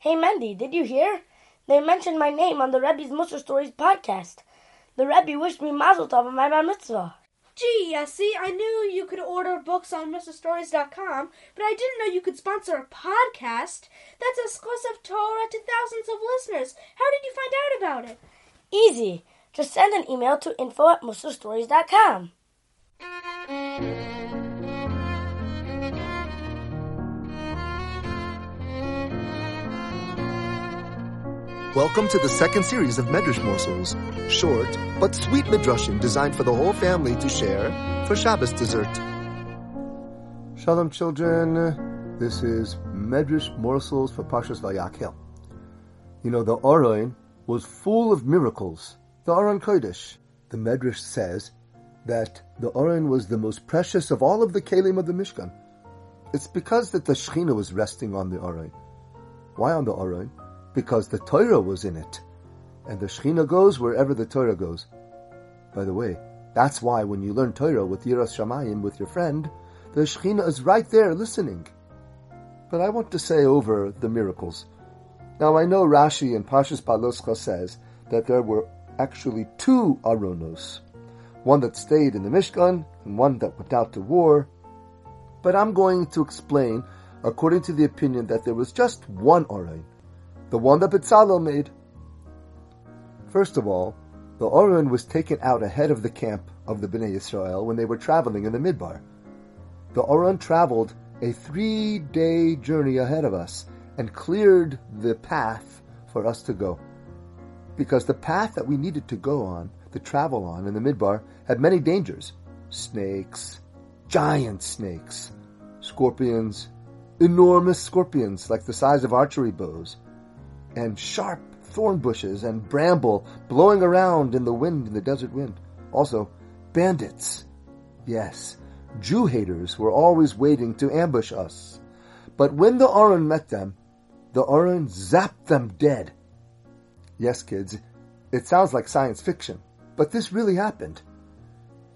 Hey Mendy, did you hear? They mentioned my name on the Rebbe's Mussar Stories podcast. The Rebbe wished me Mazel Tov on my bar mitzvah. Gee, Yessie, I knew you could order books on MussarStories.com, but I didn't know you could sponsor a podcast. That's exclusive Torah to thousands of listeners. How did you find out about it? Easy. Just send an email to info at mussarstories.com. Welcome to the second series of Medrash Morsels, short but sweet midrashim designed for the whole family to share for Shabbos dessert. Shalom, children. This is Medrash Morsels for Pashas Vayakhel. You know, the Aron was full of miracles. The Aron Kodesh. The Medrash says that the Aron was the most precious of all of the Kalim of the Mishkan. It's because that the Shechina was resting on the Aron. Why on the Aron? Because the Torah was in it. And the Shechina goes wherever the Torah goes. By the way, that's why when you learn Torah with Yiras Shamayim with your friend, the Shechina is right there listening. But I want to say over the miracles. Now I know Rashi in Pashas Paloscha says that there were actually two Aronos. One that stayed in the Mishkan and one that went out to war. But I'm going to explain according to the opinion that there was just one Aron the one that Bezalel made. First of all, the Oren was taken out ahead of the camp of the Bnei Israel when they were traveling in the Midbar. The Oren traveled a three-day journey ahead of us and cleared the path for us to go. Because the path that we needed to go on, to travel on in the Midbar, had many dangers. Snakes, giant snakes, scorpions, enormous scorpions like the size of archery bows, and sharp thorn bushes and bramble blowing around in the wind, in the desert wind. Also, bandits. Yes, Jew haters were always waiting to ambush us. But when the Aron met them, the Aron zapped them dead. Yes, kids, it sounds like science fiction, but this really happened.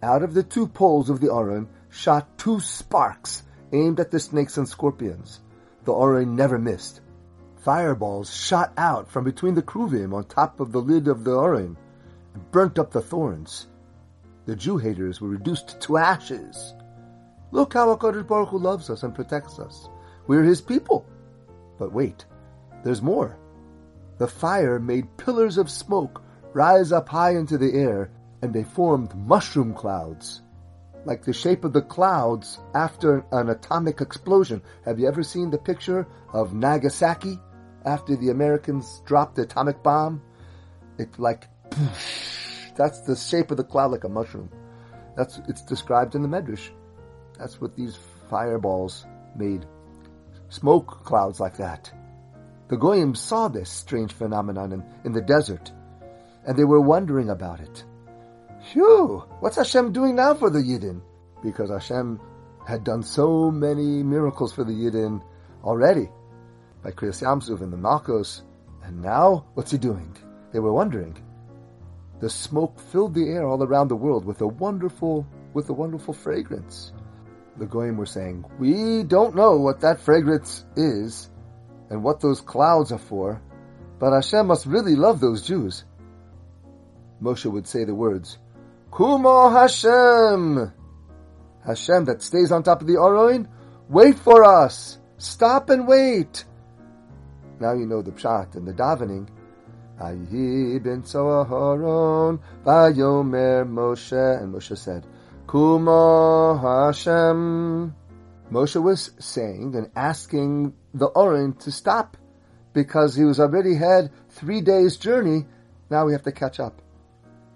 Out of the two poles of the Aron shot two sparks aimed at the snakes and scorpions. The Aron never missed. Fireballs shot out from between the kruvim on top of the lid of the Orim and burnt up the thorns. The Jew haters were reduced to ashes. Look how HaKadosh Baruch Hu loves us and protects us. We're His people. But wait, there's more. The fire made pillars of smoke rise up high into the air, and they formed mushroom clouds, like the shape of the clouds after an atomic explosion. Have you ever seen the picture of Nagasaki? After the Americans dropped the atomic bomb, it's like that's the shape of the cloud like a mushroom. That's it's described in the Medrash. That's what these fireballs made. Smoke clouds like that. The Goyim saw this strange phenomenon in, in the desert, and they were wondering about it. Phew! What's Hashem doing now for the Yidden? Because Hashem had done so many miracles for the Yidden already by Kriyas Yamsuf and the Makkos, and now what's he doing? They were wondering. The smoke filled the air all around the world with a wonderful, with a wonderful fragrance. The Goyim were saying, "We don't know what that fragrance is, and what those clouds are for, but Hashem must really love those Jews." Moshe would say the words, "Kumo Hashem." Hashem that stays on top of the Aron, wait for us. Stop and wait. Now you know the pshat and the davening. Vayehi binsoa ha'aron, Vayomer Moshe, and Moshe said, Kumo Hashem. Moshe was saying and asking the Oren to stop because he was already had three days journey. Now we have to catch up.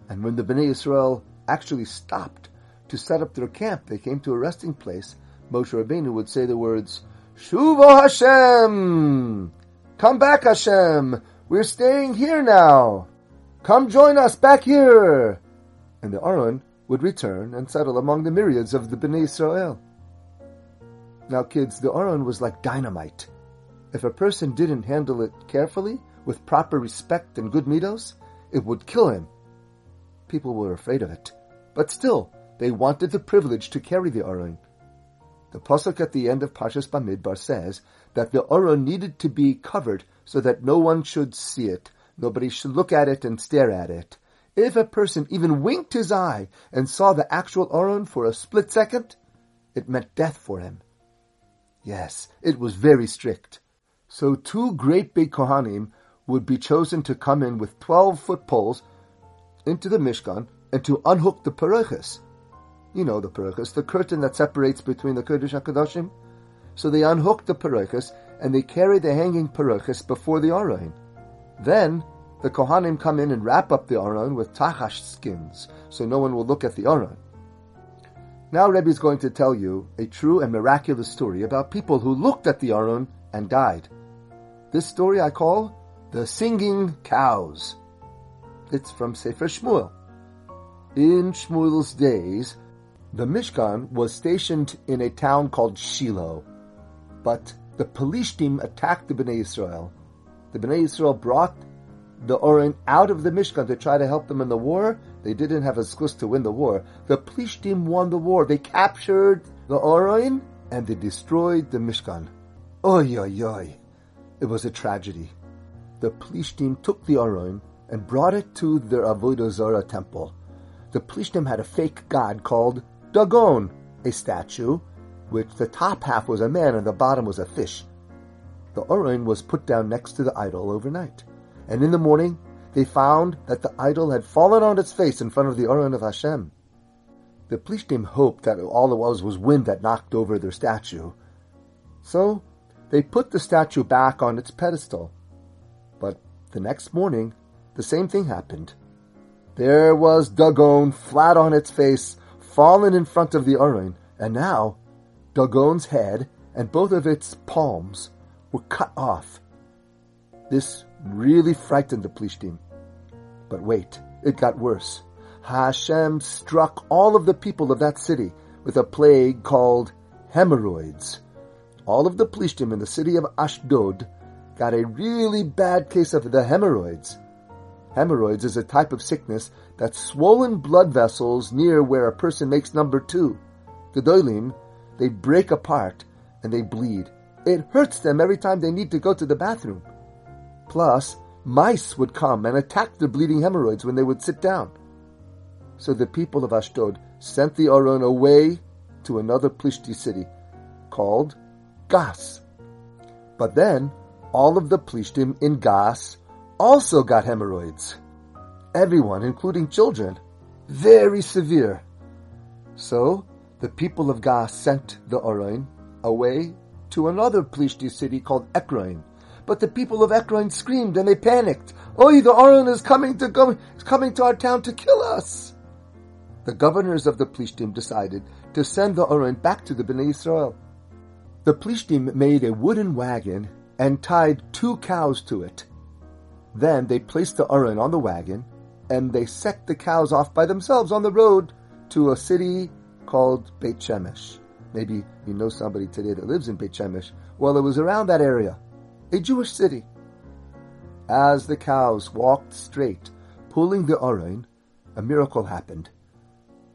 And when the Bnei Israel actually stopped to set up their camp, they came to a resting place. Moshe Rabbeinu would say the words, Shuvo Hashem! Come back, Hashem! We're staying here now! Come join us back here! And the Aron would return and settle among the myriads of the Bnei Israel. Now, kids, the Aron was like dynamite. If a person didn't handle it carefully, with proper respect and good midos, it would kill him. People were afraid of it. But still, they wanted the privilege to carry the Aron. The pasuk at the end of Parshas Bamidbar says that the Aron needed to be covered so that no one should see it. Nobody should look at it and stare at it. If a person even winked his eye and saw the actual Aron for a split second, it meant death for him. Yes, it was very strict. So two great big Kohanim would be chosen to come in with 12 foot poles into the Mishkan and to unhook the Parachas. You know the Parachas, the curtain that separates between the Kodesh HaKadoshim. So they unhook the Parachas and they carry the hanging Parachas before the Aron. Then the Kohanim come in and wrap up the Aron with tachash skins, so no one will look at the Aron. Now Rebbe is going to tell you a true and miraculous story about people who looked at the Aron and died. This story I call the Singing Cows. It's from Sefer Shmuel. In Shmuel's days, the Mishkan was stationed in a town called Shiloh, but the Pelishtim attacked the Bnei Israel. The Bnei Israel brought the Oren out of the Mishkan to try to help them in the war. They didn't have a zkus to win the war. The Plishtim won the war. They captured the Oren and they destroyed the Mishkan. Oy, oy, oy. It was a tragedy the Plishtim took the Aron and brought it to their Avodah Zarah temple. The Plishtim had a fake god called Dagon, a statue, which the top half was a man and the bottom was a fish. The Aron was put down next to the idol overnight, and in the morning they found that the idol had fallen on its face in front of the Aron of Hashem. The Plishtim hoped that all it was was wind that knocked over their statue. So they put the statue back on its pedestal but the next morning, the same thing happened. There was Dagon flat on its face, fallen in front of the Aron, and now Dagon's head and both of its palms were cut off. This really frightened the Plishtim. But wait, it got worse. Hashem struck all of the people of that city with a plague called hemorrhoids. All of the Plishtim in the city of Ashdod got a really bad case of the hemorrhoids. Hemorrhoids is a type of sickness that's swollen blood vessels near where a person makes number two. The doilim, they break apart and they bleed. It hurts them every time they need to go to the bathroom. Plus, mice would come and attack the bleeding hemorrhoids when they would sit down. So the people of Ashdod sent the Aron away to another Plishti city called Gas. But then all of the Plishtim in Gas also got hemorrhoids. Everyone, including children. Very severe. So, the people of Gas sent the Aron away to another Plishti city called Ekron. But the people of Ekron screamed and they panicked. Oi, the Aron is coming to go, is coming to our town to kill us. The governors of the Plishtim decided to send the Aron back to the Bnei Israel. The Plishtim made a wooden wagon and tied two cows to it. Then they placed the Aron on the wagon, and they set the cows off by themselves on the road to a city called Beit Shemesh. Maybe you know somebody today that lives in Beit Shemesh. Well, it was around that area, a Jewish city. As the cows walked straight, pulling the Aron, a miracle happened.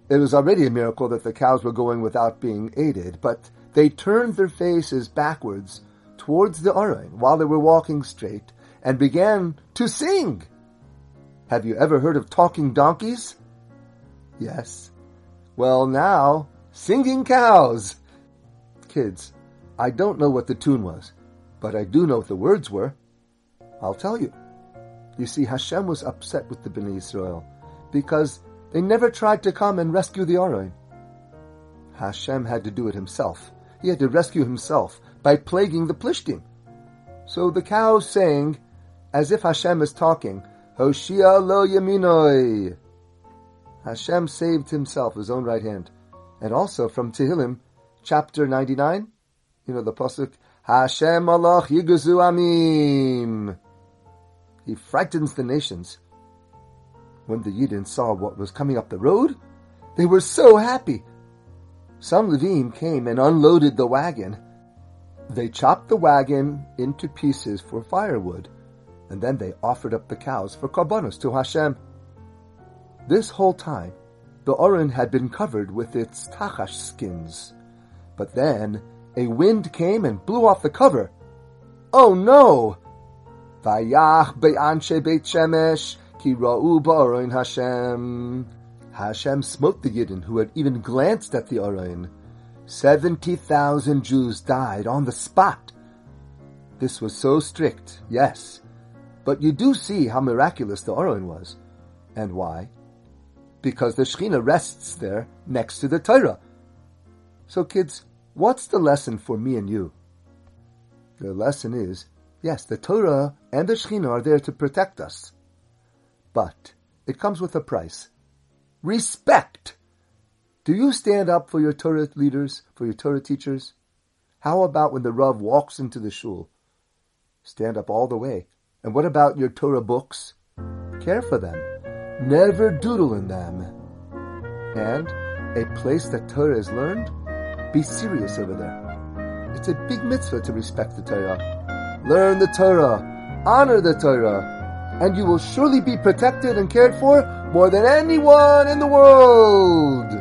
It was already a miracle that the cows were going without being aided, but they turned their faces backwards towards the Aron while they were walking straight and began to sing. Have you ever heard of talking donkeys? Yes. Well, now, singing cows. Kids, I don't know what the tune was, but I do know what the words were. I'll tell you. You see, Hashem was upset with the Bnei Israel because they never tried to come and rescue the Aron. Hashem had to do it himself. He had to rescue himself by plaguing the Plishtim. So the cows sang, as if Hashem is talking, Hoshia lo yaminoi. Hashem saved himself, his own right hand. And also from Tehillim, chapter 99, you know the pasuk, Hashem malach yirgezu amim. He frightens the nations. When the Yidden saw what was coming up the road, they were so happy. Some Levim came and unloaded the wagon they chopped the wagon into pieces for firewood, and then they offered up the cows for korbanos to Hashem. This whole time, the Oren had been covered with its tachash skins. But then a wind came and blew off the cover. Oh no! Vayach be'anshe beit shemesh ki ra'u Hashem. Hashem smote the Yidden who had even glanced at the Aroin. Seventy thousand Jews died on the spot. This was so strict, yes. But you do see how miraculous the Aroin was. And why? Because the Shekhinah rests there next to the Torah. So kids, what's the lesson for me and you? The lesson is, yes, the Torah and the Shekhinah are there to protect us. But it comes with a price. Respect! Do you stand up for your Torah leaders, for your Torah teachers? How about when the Rav walks into the shul? Stand up all the way. And what about your Torah books? Care for them. Never doodle in them. And a place that Torah is learned, be serious over there. It's a big mitzvah to respect the Torah. Learn the Torah. Honor the Torah. And you will surely be protected and cared for more than anyone in the world.